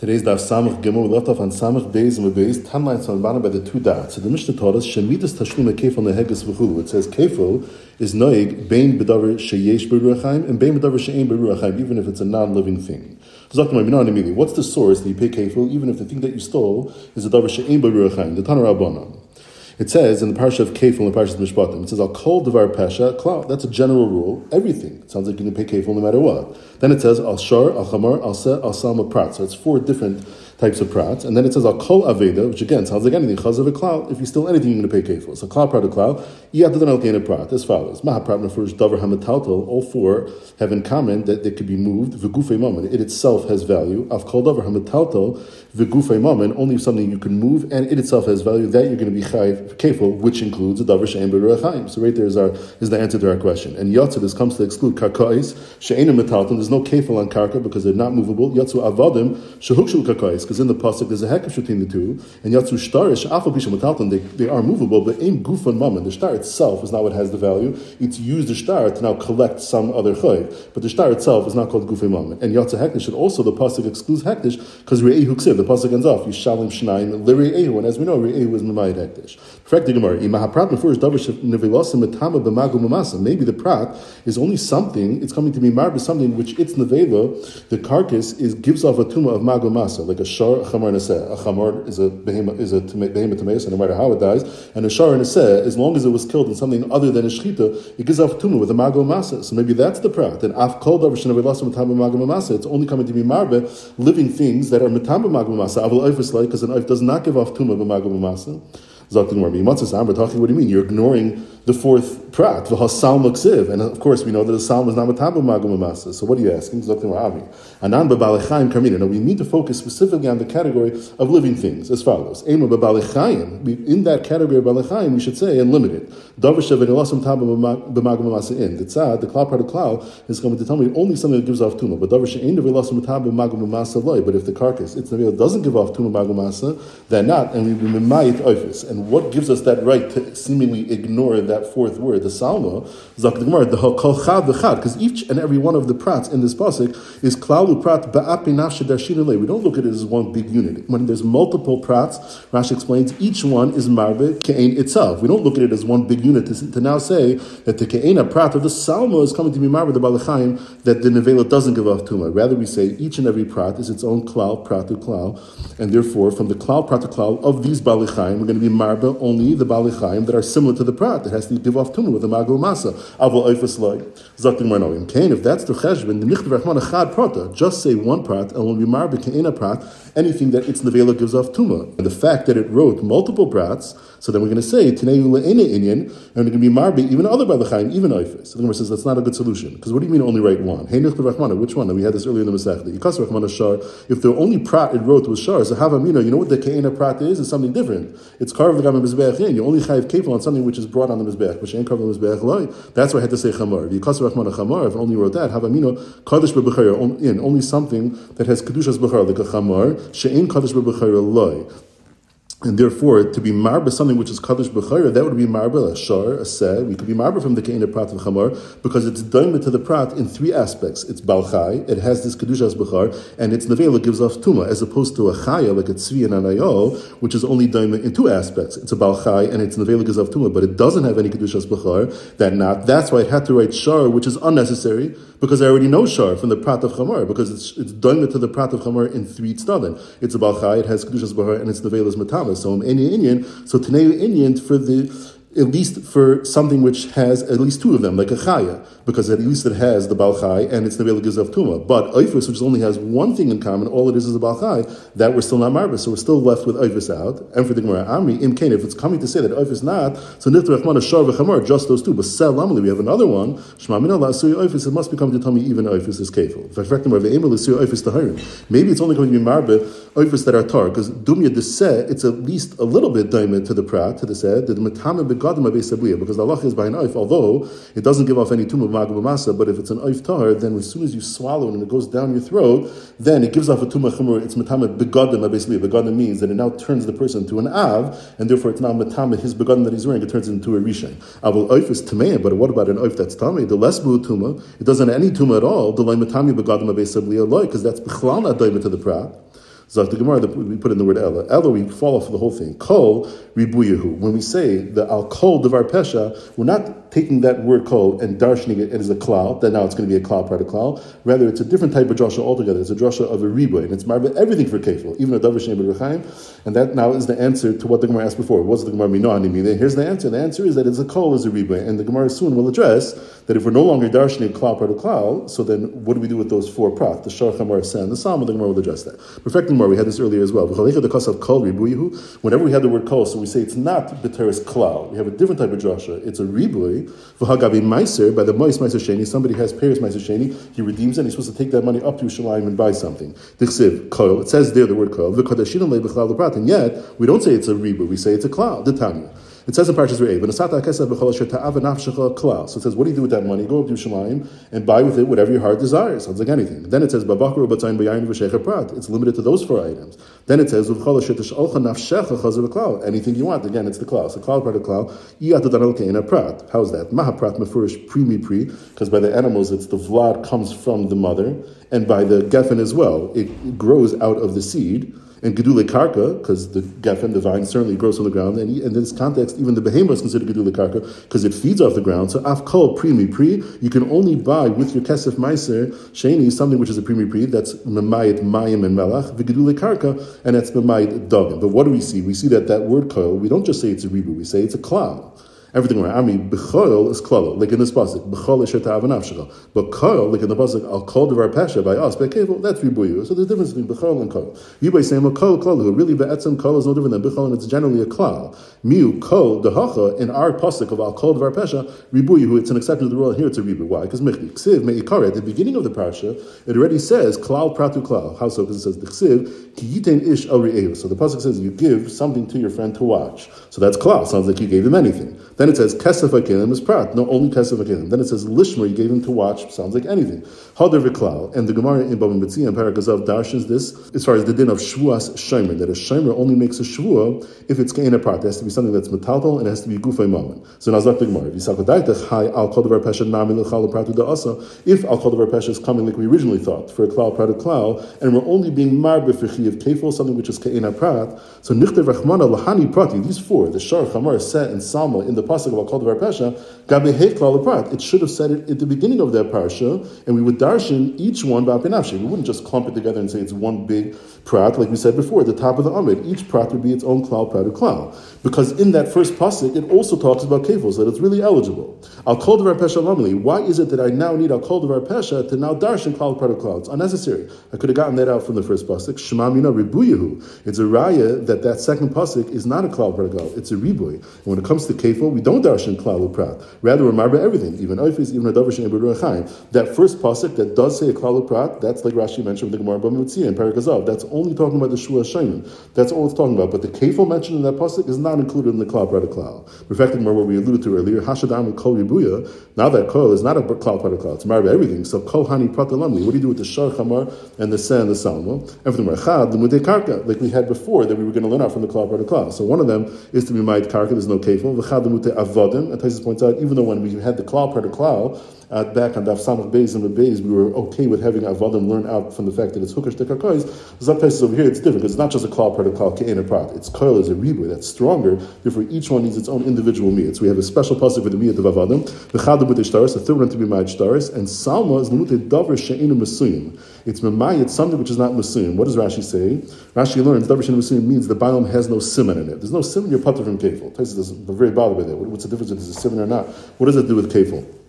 Today's daf samach gimel. We left off on samach beis and beis. Ten lines on bottom by the two dots. So the Mishnah taught us shemidas tashlum kefil neheges v'chulu. It says kefil is noig bein bedavar sheyesh beruachayim and bein bedavar she'ein beruachayim, even if it's a non-living thing. What's the source that you pay kefil, even if the thing that you stole is a davar she'ein beruachayim? The Tanur Rabbanon. It says in the parsha of Kefil, in the parsha of Mishpatim, it says, I'll call Devar Pesha, Klau. That's a general rule. Everything. It sounds like you can pay Kefil no matter what. Then it says, Al Shar, Al Chamar, Al Se, Al Salma Prat. So it's four different types of prats. And then it says, Al Kol Aveda, which again sounds like anything. Chaz of a Klau. If you steal anything, you're going to pay Kefil. So Klau Prat, a Klau. Yadadan Al Gain a Prat. As follows. Maha Prat, Mefurish, Davar Hamataltal. All four have in common that they could be moved. V'gufei moment. It itself has value. Av Kol Davar Hamataltal. V'gufei Mammon. Only if something you can move, and it itself has value. That you're going to be Chayv Kefil, which includes a davar she'en beruachayim. So right there is our is the answer to our question. And yatsu this comes to exclude karkais she'enim metalton. There's no kefil on karka because they're not movable. Yatsu avadim shehukshu karkais because in the pasuk there's a hekesh between the two. And yatsu shtarish afal pisha metalton they, they are movable, but in gufan mammon the star itself is not what has the value. It's used the star to now collect some other choy, but the star itself is not called gufay mammon. And yatsu hektish and also the pasuk excludes hektish because re'ehu ksiv the pasuk ends off yishalim shnaim lire'ehu and as we know re'ehu is mamayit hektish. Correct the Gemara. Maybe the prat is only something, it's coming to be marba something which its nevela, the carcass is gives off a tumah of magumasa, like a shar, a chamar, neseh. A chamar is a behemoth, is a behemoth and no matter how it dies, and a shar and neseh, as long as it was killed in something other than a shchita, it gives off tumah with a magumasa. So maybe that's the prat. And af kol davar shenevilasim matamba magumasa, it's only coming to be marba living things that are matamba magumasa. Avil oifus like, because an oif does not give off tumah of a magumasa. Zaktin Marbi. What do you mean? You're ignoring the fourth prat, the Hasal Maksiv. And of course, we know that the psalm is not Matabu Magum Masa. So what are you asking? Zaktin Ravi. Anan Babalechaim Karmina. Now we need to focus specifically on the category of living things as follows. Ema Babalechaim. In that category of Balechaim, we should say, and limited. Davishav and Elasam Tabu B'Magum Masa in. The tzad, the cloud part of cloud, is going to tell me only something that gives off Tuma. But Davishav ain't Elasam Tabu B'Magum Masa loy. But if the carcass, it's Nabil, doesn't give off Tuma Magum Masa, then not. And we be mimayit oifis. And what gives us that right to seemingly ignore that fourth word, the salma, Zakdimar, the kol chad v'chad, because each and every one of the prats in this pasuk is klalu prat ba'api nafshe darshin We don't look at it as one big unit. When there's multiple prats, Rashi explains each one is marbe ke'ain itself. We don't look at it as one big unit to, to now say that the ke'ain prat of the salma is coming to be marbe the balachaim that the nevela doesn't give off tuma. Rather, we say each and every prat is its own klal prat to klal, and therefore from the klal prat to klal of these balachaim, we're going to be marbe only the balichaim that are similar to the prat that has to give off tumah with the magul masa. Avol oifas loy. Zaktin marnoim. Kain, if that's the cheshbon, the nichtav rachman achad prata, just say one prat, and when we marbe a prat, anything that its nevela gives off tumah. And the fact that it wrote multiple prats, so then we're going to say Tinei le'ene inyan, and we're going to be marbi even other balachaim, even oifis. So the Gemara says that's not a good solution because what do you mean only write one? Hey rachmana, which one? We had this earlier in the Masechta. Yikas rachmana shar. If the only prat it wrote was shar, so havamina, you know what the ke'ena prat is? It's something different. It's carved the gam mizbeach. You only chayiv kefil on something which is brought on the mizbeach, carved on the mizbeach loy. That's why I had to say chamar. Yikas rachmana chamar. If only wrote that, have havamina kadosh bebechayr in only something that has kedushas bechar like a chamar she'ain kadosh bebechayr loy. And therefore, to be marba something which is kaddish b'chayra, that would be marba a shar, a seh. We could be marba from the keina prat of chamar because it's daima to the prat in three aspects. It's balchai, it has this kedushas b'char, and its nevela gives off tuma, as opposed to a chaya like a tzvi and anayo, which is only daima in two aspects. It's a balchai and its nevela gives off tuma, but it doesn't have any kedushas b'char. That not. That's why it had to write shar, which is unnecessary because I already know shar from the prat of chamar because it's it's daima to the prat of chamar in three tzadin. It's a balchai, it has kedushas b'char, and its nevela is matama. So any Indian, so Tanei Indian for the at least for something which has at least two of them, like a chaya, because at least it has the balchai and it's the gizav tuma. But oifus, which only has one thing in common, all it is is a balchai, that we're still not marba, so we're still left with oifus out. And for the Gemara Amri, im if it's coming to say that oifus not, so nifta rachmana shar v'chamar, just those two. But sel we have another one, shma mina la'asui oifus, it must be coming to tell me even oifus is kefil. Maybe it's only going to be marba oifus that are tar, because dumya de it's at least a little bit diamond to the prat, to the that the matame because the Allah is by an oif, although it doesn't give off any tumah magabamasa, but if it's an oif tar, then as soon as you swallow it and it goes down your throat, then it gives off a tumah chumur, it's matama begadim basically. Begadim means that it now turns the person to an av, and therefore it's now matama, his begadim that he's wearing, it turns into a rishon. Avul oif is tameh, but what about an oif that's tameh? The less tumah, it doesn't have any tumah at all, the loy matami begadim because that's bichlal not to the prat. Zak the Gemara, we put in the word Ella. Ella, we fall off the whole thing. Kol ribuyahu. When we say the al kol devar pesha, we're not taking that word kol and darshaning it as a klal, that now it's going to be a klal part of klal. Rather, it's a different type of drasha altogether. It's a drasha of a ribuy, and it's marba everything for kefil, even a davar shem And that now is the answer to what the Gemara asked before. What's the Gemara mino Here's the answer. The answer is that it's a kol as a ribuy, and the Gemara soon will address that if we're no longer darshaning klal part of klal, so then what do we do with those four prat, the shar chamar and the psalm? The Gemara will address that. Perfecting more, we had this earlier as well. Whenever we had the word kol, so we say it's not b'teres klal. We have a different type of drasha. It's a ribui. V'hagavi meiser by the mois meiser sheni. Somebody has payers meiser sheni. He redeems it. and He's supposed to take that money up to Shalim and buy something. Dichsiv kol. It says there the word kol. V'kodashinu le'b'chlal And yet we don't say it's a ribu. We say it's a klal. The Tanya. It says in Parshas Re'eh, So it says, what do you do with that money? Go up to Shamayim and buy with it whatever your heart desires. Sounds like anything. Then it says, It's limited to those four items. Then it says, Anything you want. Again, it's the klal. So klal part of klal. How is that? Mahaprat mefurish primi pri, because by the animals, it's the vlad comes from the mother, and by the geffen as well. It grows out of the seed and gedule karka, because the geffen, the vine, certainly grows on the ground, and in this context, even the behemoth is considered gedule karka because it feeds off the ground. So afkol primi pri, you can only buy with your kesef meiser sheni something which is a primi pri that's memayit mayim and melach v'gedule karka, and that's memayit dogim. But what do we see? We see that that word kol, we don't just say it's a ribu, we say it's a klal everything around. I mean, b'choil is klala, like in this pasuk. Is shetav and But koil, like in the pasuk, al kol devar pesha by us, by kevel, that's ribuyu. So there's a difference between b'choil and koil. You by saying, koil, klalu. Really, be'etzem koil is no different than b'choil, and it's generally a klal. Miu, kol, dehacha, in our pasuk of al kol devar pesha, ribuyu, it's an exception to the rule, and here it's a ribu. Why? Because mechli, ksiv, me'ikare, at the beginning of the parsha, it already says, klal pratu klal. How so? Because it says, the ksiv, So the pasuk says, you give something to your friend to watch. So that's klal. Sounds like you gave him anything. Then it says kesef akelim is prat. No, only kesef akelim. Then it says lishmer. You gave him to watch. Sounds like anything. Hadar v'klal. And the Gemara in Bava Metzia and Parakazav darshins this as far as the din of shvuas shomer. That a shomer only makes a shvua if it's kein a prat. It has to be something that's metaltal and it has to be gufay moment. So now the Gemara. If al kodavar pesha nami l'chal pratu asa. If al kodavar pesha is coming like we originally thought for a klal prat a klal, and we're only being marbe for chiyav kefil, something which is kein a prat. So nichter rachmana lahani prati. These four, the shar, chamar, set, and salma in the pasuk of Al Kol Pesha, gabe klal prat, It should have said it at the beginning of that parsha, and we would each one ba'apinafshi. We wouldn't just clump it together and say it's one big prat, like we said before, at the top of the Amid. Each prat would be its own klal, prat, klal. Because in that first pasuk, it also talks about kefos, that it's really eligible. Al Kol Pesha Lamali. Why is it that I now need Al Kol Pesha to now darshan klal, prat, klal? It's unnecessary. I could have gotten that out from the first pasuk. Shema mina ribuyahu. It's a raya that that second pasuk is not a klal, prat, klal. It's a ribuy. And when it comes to kefo, we don't darshan klal prat. Rather, we're everything, even oifis, even a davar That first pasuk that does say a klal prat, that's like Rashi mentioned in the Gemara Bava Metzia and Parakazav. That's only talking about the shua shayman. That's all it's talking about. But the kefo mentioned in that pasuk is not included in the klal prat klal. Reflecting more what we alluded to earlier, hashadam kol ribuya. Now that kol is not a klal prat klal, it's marba everything. So kol hani prat lamli. What do you do with the shar chamar and the sen and the salma? And for the marchad, the mudei karka, like we had before that we were going to learn out from the klal prat klal. So one of them is to be made karka. There's no kefo. V'chad the mutei avodim. And Taisus points out, even though when we had the klal of klal, uh, back on Daf Samach Beis and the Beis, we were okay with having Avadim learn out from the fact that it's Hukash Tekakais. Some places over here it's different because it's not just a klal part of klal ke'en prat. It's koil is a ribu that's stronger. Therefore, each one needs its own individual meat. So we have a special pasuk for the meat of Avadim. The Chadu B'tei Shtaris, the third one to be Ma'ad Shtaris, and Salma is Lemute Davar She'enu Mesuyim. It's Memay, it's something which is not Mesuyim. What does Rashi say? Rashi learns Davar She'enu Mesuyim means the Balaam has no simon in it. There's no simon, you're putter from kefil. Tyson doesn't, very bothered by that. What's the difference if there's a simon or not? What does it do with kefil?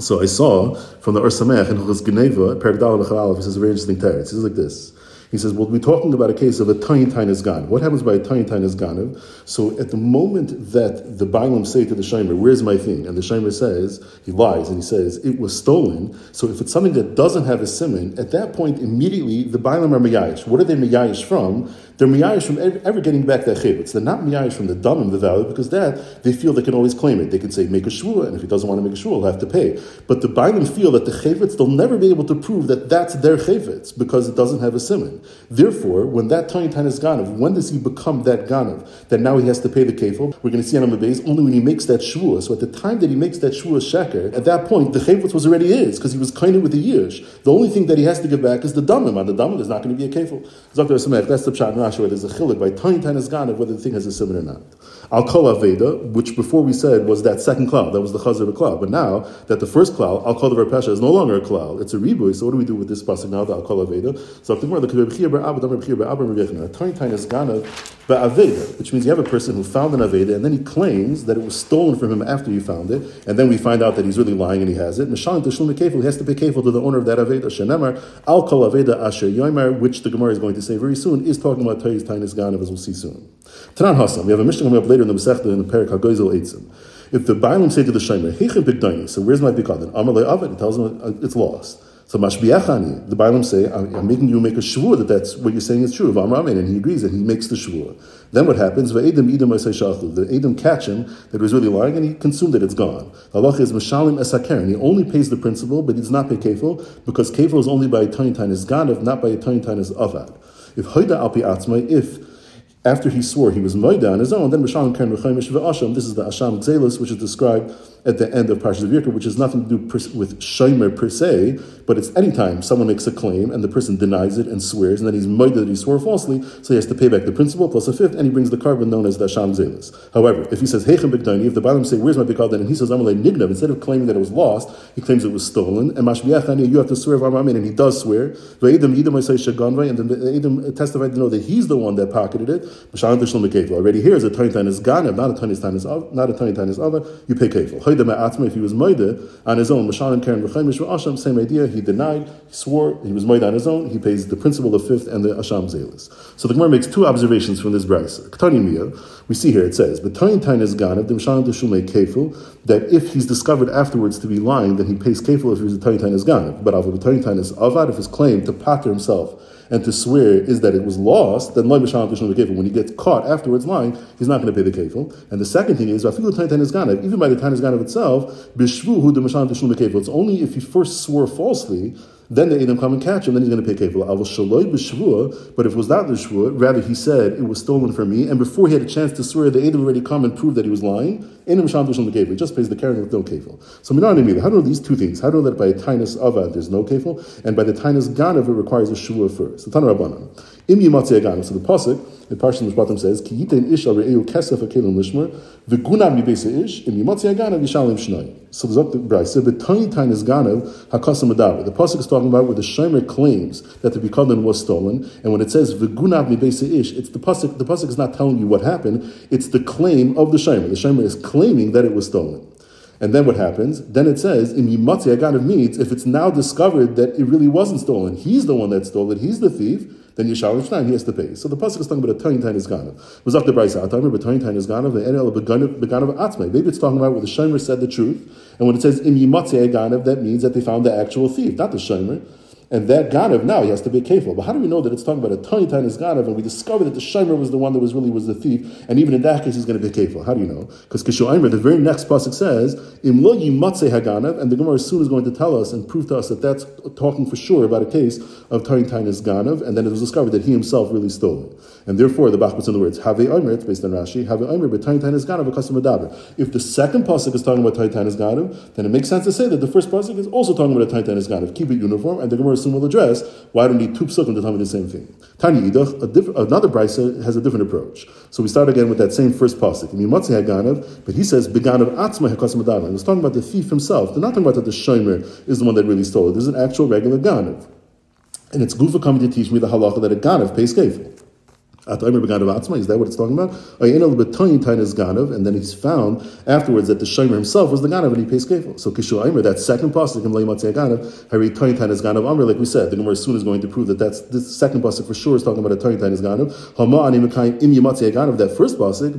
So I saw from the Or Sameach in Chuz Geneva, Pergdal B'Chalal, he says a very interesting text. He says like this. He says, well, we're talking about a case of a tiny tiny gan. What happens by a tiny tiny ganav? So at the moment that the Bailam say to the Shimer, where's my thing? And the Shimer says, he lies and he says, it was stolen. So if it's something that doesn't have a simon, at that point, immediately the Bailam are Mayayish. What are they Mayayish from? They're miyayish from ever getting back that chivitz. They're not miyayish from the dam in the valley because that they feel they can always claim it. They can say make a shvua, and if he doesn't want to make a shvua, he'll have to pay. But the Bailam feel that the chivitz, they'll never be able to prove that that's their chivitz because it doesn't have a simon. Therefore, when that Tiny Tan is Ganav, when does he become that Ganav? That now he has to pay the kefil. We're going to see on base only when he makes that shvua. So at the time that he makes that shvua sheker, at that point the chayfetz was already his because he was kind of with the years. The only thing that he has to give back is the damim. On the damim, there's not going to be a kefil. That's the pshat Rashi where there's a chilik by Tiny Tan is Ganav whether the thing has a simon or not. Al Kol Aveda, which before we said was that second cloud, that was the the cloud. But now that the first cloud, Al Kol Pesha, is no longer a cloud, it's a reboot. So what do we do with this pasuk now, the Al Kol Aveda? So the Gemara, the Bar Abba, Damar Bar Abba, Rebechna, Tiny is Gana, Aveda, which means you have a person who found an Aveda and then he claims that it was stolen from him after he found it, and then we find out that he's really lying and he has it. Mishalim Tashlum Kefil, he has to pay Kefil to the owner of that Aveda. Shenemar, Al Kol Aveda Asher Yoimar, which the Gemara is going to say very soon, is talking about is Gana, as we'll see soon. Tanan we have a mission coming up later in the Masechta in the Perik HaGoizel Eitzim. If the Bailam say to the Shomer, Bigdani, so where's my Avid, it tells him uh, it's lost. So Mashbiachani, the Bailam say, I'm making you make a shvur that that's what you're saying is true of Amramin, and he agrees and he makes the shvur. Then what happens? Ve'edim idam The Edom catch him that he was really lying and he consumed it, it's gone. The Allah is Mashalim Esaker, he only pays the principal, but he does not pay kefil, because kefil is only by a time is ganav, not by a time is avad. If Haida Alpi Atzmai, if after he swore he was Moida on his own, then Mishalim Karen Rechaimish Asham. This is the Asham Gzelis, which is described at the end of Parshas Vayikra, which has nothing to do with Shomer per se, but it's anytime someone makes a claim and the person denies it and swears, and then he's Moida that he swore falsely, so he has to pay back the principal plus a fifth, and he brings the carbon known as the Asham Gzelis. However, if he says Heichem Bigdani, if the Balaam say, Where's my Bikal and he says Amalei Nignav, instead of claiming that it was lost, he claims it was stolen, and Mashbiachani, you have to swear Vamamin, and he does swear. And the Edom testified to know that he's the one that pocketed it. Already here is a tiny time is not a tiny time is not a tiny time is. You pay kefil. If he was moide on his own, Mashalim Karen V'chaimish Asham, same idea. He denied, he swore, he was moide on his own. He pays the principal of fifth and the Asham Zelis. So the Gemara makes two observations from this brisa. Ktani Mia, we see here it says, but tiny time is ganav, the Mashalim kefil, that if he's discovered afterwards to be lying, then he pays kefil if he was a tiny time is. But the tiny time is avad, if his claim to pater himself and to swear is that it was lost, then when he gets caught afterwards lying, he's not going to pay the kefil. And the second thing is, even by the Tanis Ganav itself, Bishwu who the Mashishunga Kaifo it's only if he first swore falsely then the Edom come and catch him, then he's going to pay kefil. Avol shaloi b'shvua, but if it was not the shvua, rather he said it was stolen from me, and before he had a chance to swear, the Edom already come and prove that he was lying. Edom sham the kefil. He just pays the karen with no kefil. So how do these two things? How do that by a tinus avad there's no kefil, and by the tinus ganav it requires a shvua first? The Tanah Rabbanan. Im yimatzi aganim. So the pasuk the Parshat Mishpatim says, "Ki yitain ish al re'eu kesef akelim lishmer v'gunav mibesa ish im yimatzi aganim yishalim shnai." So the brayse, but tiny tiny is ganav hakasam adav. The pasuk is talking about where the shomer claims that the bikadon was stolen, and when it says v'gunav mibesa ish, it's the pasuk. The pasuk is not telling you what happened; it's the claim of the shomer. The shomer is claiming that it was stolen. And then what happens? Then it says, in Yimatzi Aganav means if it's now discovered that it really wasn't stolen, he's the one that stole it, he's the thief, then Yishalim Shnayim, he has to pay. So the Pasuk is talking about a tiny tiny Ganav. Was up the Atamer, but tiny tiny Ganav, the Enel Beganav Atzmei. Maybe it's talking about where the Shomer said the truth, and when it says in Yimatzi Ganav, that means that they found the actual thief, not the Shomer. And that Ganav now he has to be careful. But how do we know that it's talking about a tiny, tiny Ganav and we discover that the Shomer was the one that was really was the thief, and even in that case he's going to be careful? How do you know? Because Kishu the very next pasuk says, Im lo yimatze haganav, and the Gemara soon is going to tell us and prove to us that that's talking for sure about a case of tiny, tiny Ganav, and then it was discovered that he himself really stole it. And therefore the Bach puts in the words, Have Omer, it's based on Rashi, Have Omer, but tiny, tiny Ganav, a custom If the second pasuk is talking about tiny, tiny Ganav, then it makes sense to say that the first pasuk is also talking about a tiny, tiny Ganav. Keep it uniform, and the Gemara soon will address why don't need two psukim to tell me the same thing? Tani Idach, another brisa has a different approach. So we start again with that same first pasuk. Mimatzi Haganav, but he says Beganav Atzma Hekasim Adavan. He's talking about the thief himself. They're not talking about that the shomer is the one that really stole it. There's an actual regular Ganav. And it's Gufa coming to teach me the halacha that a Ganav pays kefil. Is that what it's talking about? And then he's found afterwards that the Shomer himself was the Ganav and he pays kefil. So Kishu Aimer, that second pasuk in Leimatzei Ganav, Hari is Ganav Amr, like we said, the Gemara soon is going to prove that that's this second pasuk for sure is talking about a Tanitan is Ganav. Hama Ani Mekayim Im Yamatzei Ganav, that first pasuk,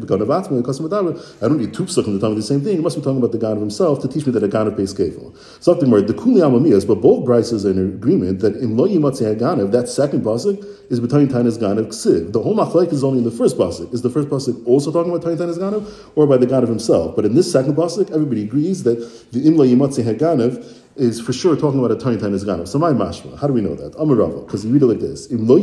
I don't need two pasukim to tell me the same thing. He must be talking about the Ganav himself to teach me that a Ganav pays kefil. So the Gemara, the Kuli Amamiyas, but both Bryces are in agreement that in Lo Ganav, that second pasuk is B'Tanitan is Ganav Ksiv. The whole is only in the first pasuk. Is the first pasuk also talking about Taitan Ganav or by the of himself? But in this second pasuk, everybody agrees that the Imla Yimatzi Haganav is for sure talking about a Tiny Tiny Ganav. So my mashma, how do we know that? Amarava, because you read it like this. Im lo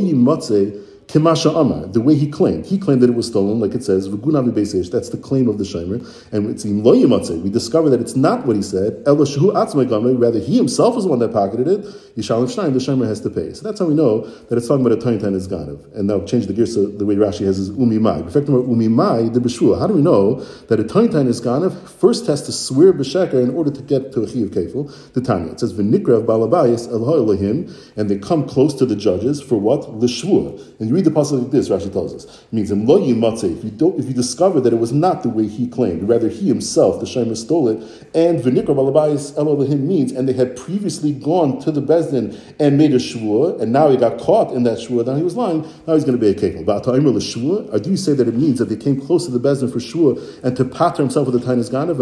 Kimasha the way he claimed. He claimed that it was stolen, like it says, that's the claim of the Shemer. And it's in Lo we discover that it's not what he said, rather he himself was the one that pocketed it, Yishalim Shnayim, the Shemer has to pay. So that's how we know that it's talking about a Tiny Tiny Ganav. And now change the gear so the way Rashi has is Umi Mai. Perfect Umi Mai, the Beshua. How do we know that a Tiny Tiny Ganav first has to swear B'Sheker in order to get to a Chiv Kefil, the Tanya. It says, V'nikra of Balabayis, Elohim, and they come close to the judges for what? the L'shvua. And you read the passage like this, Rashi tells us. It means if you don't, if you discover that it was not the way he claimed, rather he himself, the Shemer, stole it, and v'nikra balabayis Elohim means, and they had previously gone to the Bezdin and made a shvua, and now he got caught in that shvua, now he was lying, now he's going to be a kekel. Or do you say that it means that they came close to the Bezdin for shvua and to patter himself with the Tainis Ganav?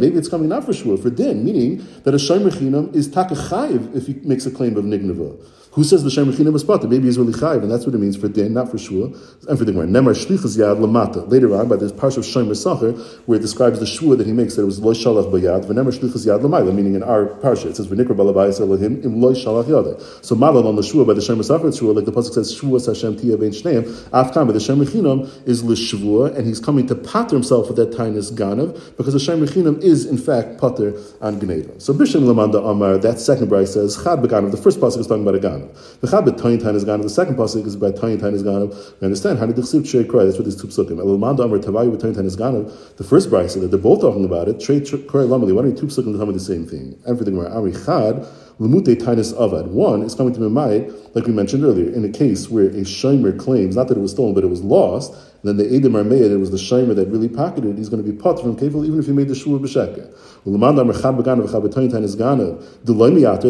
Maybe it's coming not for shvua, for din, meaning that a Shemer Chinam is takachayiv if he makes a claim of nignava. Who says the Shem Mechina was Pata? Maybe he's really chayiv, and that's what it means for din, not for shua, and for the Gemara. Nemar shlichus yad lamata. Later on, by this parsha of Shem Sacher, where it describes the shua that he makes that it was loy shalach bayad, v'nemar shlichus yad lamayla, meaning in our parsha it says v'nikra balabayis elohim im loy shalach yada. So malal on the shua by the Shem Sacher shua, like the pasuk says shua Hashem tia ben shneim. Afkan by the Shem Mechinam is l'shvua, and he's coming to pater himself with that tainus ganav because the Shem Mechinam is in fact pater on gneva. So bishim lamanda amar that second bride says chad beganav. The first pasuk is talking about a ganav. The chad Tayin Tayin is Ganav. The second pasuk is by Tayin Tayin is Ganav. We understand how did the Chsiv Trey Kroy. That's what these two psukim. Elman Amar Tavayu with Tayin Tayin is Ganav. The first brayse that they're both talking about it. Trey Kroy Lamali. Why don't two psukim tell me the same thing? Everything where Ari Chad. Lemute Tainus Avad. One is coming to Memayit, like we mentioned earlier, in a case where a Shomer claims, not that it was stolen, but it was lost, then the Edim are made, it was the Shomer that really pocketed he's going to be pot from Kefil, even if he made the Shua B'Sheka.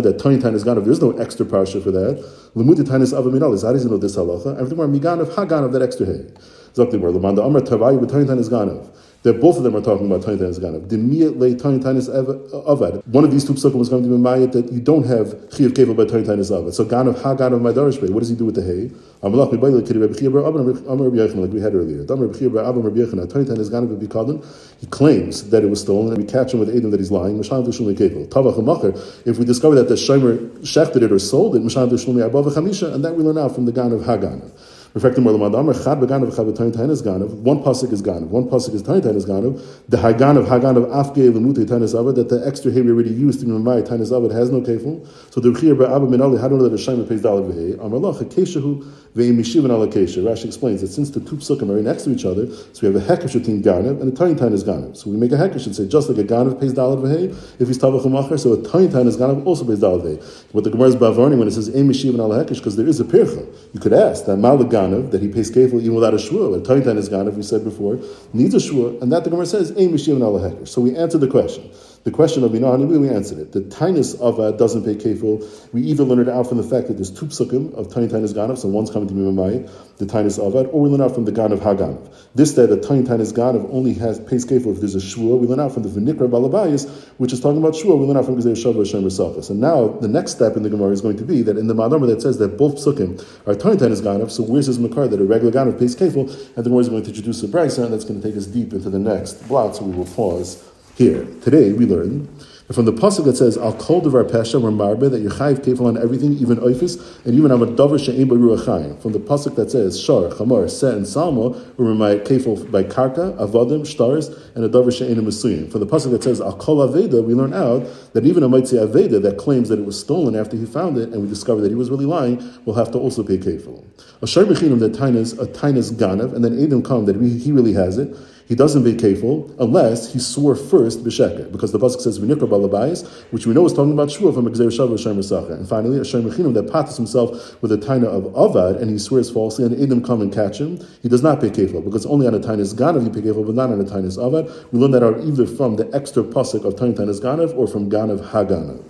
That Tony Tan is Ganav, there's no extra parsha for that. Lemute Tainus Avad Minal, how does he know this halacha? Everything where Miganav, Haganav, that extra hay. Zakti where Lamanda Amar Tavayu, but Tony Tan is Ganav that both of them are talking about Tiny Tanis Ganav. Demiyat le Tanis Avad. One of these two psukim was going to be Mayat that you don't have Chiyav Kevel by Tiny Tanis Avad. So Ganav Ha Ganav Maidarish What does he do with the hay? Amalach Mibayla Kiri Rabbi Chiyav Amar Rabbi Yechon, like we had earlier. Dam Rabbi Chiyav Abba Rabbi Yechon. Tiny Tanis Ganav Rabbi Kadon. He claims that it was stolen, and we catch him with Adam that he's lying. Mashal V'Shulmi Kevel. Tavach Hamacher. If we discover that the Shomer shechted it or sold it, Mashal V'Shulmi Abba V'Chamisha, and that we learn out from the Ganav Ha Ganav. Reflecting more Amar Chad Beganav Chad B'Tain is Ganav. One pasuk is Ganav. One pasuk is Tain is Ganav. The Haganav Haganav Afge Lemute Tain Avad that the extra hay we already used to Mimai Tain Avad has no kefil. So the Rechir Ba'abba Minali how do know that a Shema pays dollar v'hei? Amar Lach Akeshahu Ve'im Mishivan Al Akesha. Rashi explains that since the two psukim are right next to each other, so we have a hekesh between Ganav and a Tain Tain is Ganav. So we make a hekesh and say just like a Ganav pays dollar v'hei, if he's Tavach Umacher, so a Tain Tain is Ganav also pays dollar v'hei. What the Gemara is Bavarning when it says Ein Mishivan Al Hekesh because there is a pircha. You could ask that Mal Ganav that he pays carefully even without a shua. A taitan is if we said before, needs a shua, and that the Gemara says, Ein Mishim and So we answered the question. The question of Minah we answered it. The tinus of uh, doesn't pay kefil. We either learn it out from the fact that there's two psukim of tiny tinus ganav, so one's coming to Mimamai, the tinus avad, or we learn out from the ganav haganav. This that a tiny tinus ganav only has pays kefil if there's a shua. We learn out from the Vinikra balabayis, which is talking about shua. We learn out from Gezer Shavah Shem Rasafas. And now the next step in the Gemara is going to be that in the Madamah that says that both psukim are tiny tinus ganav. So where's his makar that a regular ganav pays kefil? And the Gemara is going to introduce a brisa, and that's going to take us deep into the next block. So we will pause here. Today we learn from the pasuk that says Al Kol Devar Pesha Marbe that Yechayiv Kefal on everything, even Oifis, and even on a Davar She'em Ruachayim. From the pasuk that says Shar, Chamar, Se, and Salmo, or my Kefal by Karka, Avadim, Stars, and a Davar She'em Mesuyim. From the pasuk that says Al Kol Aveda, we learn out that even a Maitzi Aveda that claims that it was stolen after he found it, and we discover that he was really lying, will have to also pay Kefal. A Shar Bechinum that Tainas, a Tainas Ganav, and then Adam come that he really has it he doesn't be careful unless he swore first b'sheker, because the pasuk says v'nikra balabayis, which we know is talking about shua from Exer Shav Hashem Sacha. And finally, a Shem that patas himself with a taina of avad and he swears falsely, and Edom come and catch him. He does not pay careful because only on a tainas ganav you pay careful, but not on a tainas avad. We learn that out either from the extra pasuk of tainas ganav or from ganav haganav.